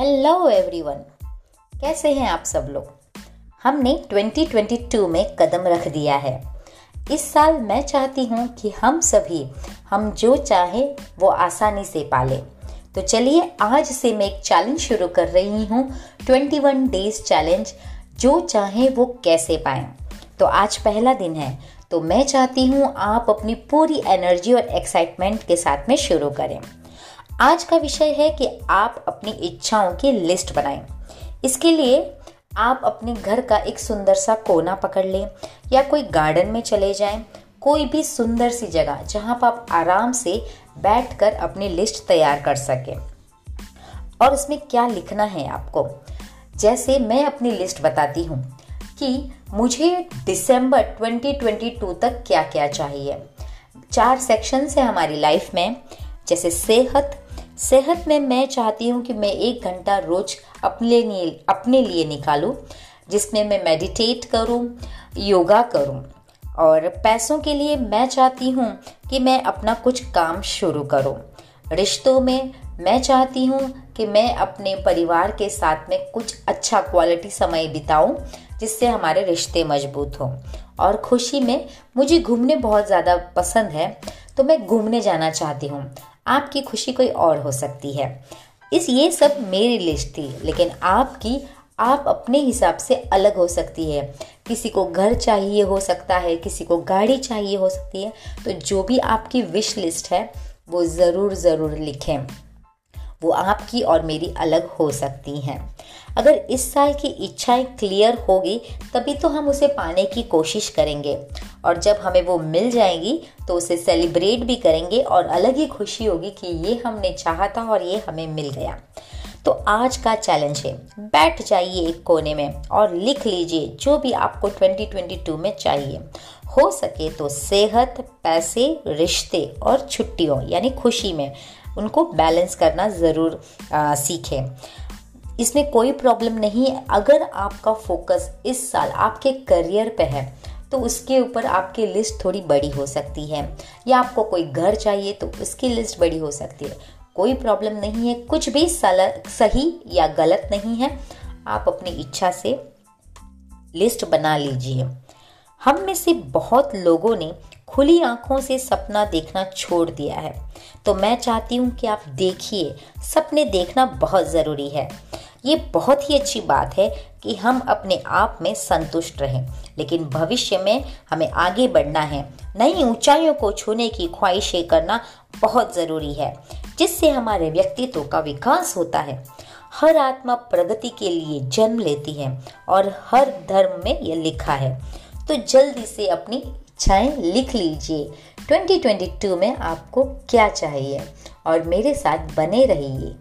Hello everyone कैसे हैं आप सब लोग? हमने 2022 में कदम रख दिया है। इस साल मैं चाहती हूँ कि हम सभी, हम जो चाहें, वो आसानी से पालें। तो चलिए, आज से मैं एक चैलेंज शुरू कर रही हूँ 21 डेज़ चैलेंज जो चाहें वो कैसे पाएँ। तो आज पहला दिन है तो मैं चाहती हूँ आप अपनी पूरी एनर्जी और एक्साइटमेंट के साथ में शुरू करें। आज का विषय है कि आप अपनी इच्छाओं की लिस्ट बनाएँ। इसके लिए आप अपने घर का एक सुंदर सा कोना पकड़ लें या कोई गार्डन में चले जाएँ, कोई भी सुंदर सी जगह जहाँ पर आप आराम से बैठकर अपनी लिस्ट तैयार कर सकें। और इसमें क्या लिखना है आपको? जैसे मैं अपनी लिस्ट बताती हूँ कि मुझे दिसंबर 2022 तक क्या क्या चाहिए। चार सेक्शन है हमारी लाइफ में, जैसे सेहत सेहत में मैं चाहती हूँ कि मैं एक घंटा रोज अपने लिए अपने लिए निकालूं, जिसमें मैं मेडिटेट करूँ, योगा करूँ। और पैसों के लिए मैं चाहती हूँ कि मैं अपना कुछ काम शुरू करूँ। रिश्तों में मैं चाहती हूँ कि मैं अपने परिवार के साथ में कुछ अच्छा क्वालिटी समय बिताऊं, जिससे हमारे रिश्ते मज़बूत हों। और खुशी में मुझे घूमने बहुत ज़्यादा पसंद है तो मैं घूमने जाना चाहती हूँ। आपकी खुशी कोई और हो सकती है। इस ये सब मेरी लिस्ट थी, लेकिन आपकी, आप अपने हिसाब से अलग हो सकती है। किसी को घर चाहिए हो सकता है, किसी को गाड़ी चाहिए हो सकती है तो जो भी आपकी विश लिस्ट है, वो ज़रूर ज़रूर लिखें। वो आपकी और मेरी अलग हो सकती हैं। अगर इस साल की इच्छाएँ क्लियर होगी, तभी तो हम उसे पाने की कोशिश करेंगे। और जब हमें वो मिल जाएगी तो उसे सेलिब्रेट भी करेंगे और अलग ही खुशी होगी कि ये हमने चाहा था और ये हमें मिल गया। तो आज का चैलेंज है, बैठ जाइए एक कोने में और लिख लीजिए जो भी आपको 2022 में चाहिए। हो सके तो सेहत, पैसे, रिश्ते और छुट्टियों, यानी खुशी में उनको बैलेंस करना ज़रूर सीखें। इसमें कोई प्रॉब्लम नहीं है। अगर आपका फोकस इस साल आपके करियर पे है तो उसके ऊपर आपकी लिस्ट थोड़ी बड़ी हो सकती है। या आपको कोई घर चाहिए तो उसकी लिस्ट बड़ी हो सकती है। कोई प्रॉब्लम नहीं है। कुछ भी सही या गलत नहीं है। आप अपनी इच्छा से लिस्ट बना लीजिए। हम में से बहुत लोगों ने खुली आँखों से सपना देखना छोड़ दिया है। तो मैं चाहती हूँ कि आप देखिए, सपने देखना बहुत ज़रूरी है। ये बहुत ही अच्छी बात है कि हम अपने आप में संतुष्ट रहें, लेकिन भविष्य में हमें आगे बढ़ना है। नई ऊंचाइयों को छूने की ख्वाहिशें करना बहुत ज़रूरी है, जिससे हमारे व्यक्तित्व का विकास होता है। हर आत्मा प्रगति के लिए जन्म लेती है और हर धर्म में यह लिखा है। तो जल्दी से अपनी इच्छाएँ लिख लीजिए। 2022 में आपको क्या चाहिए? और मेरे साथ बने रहिए।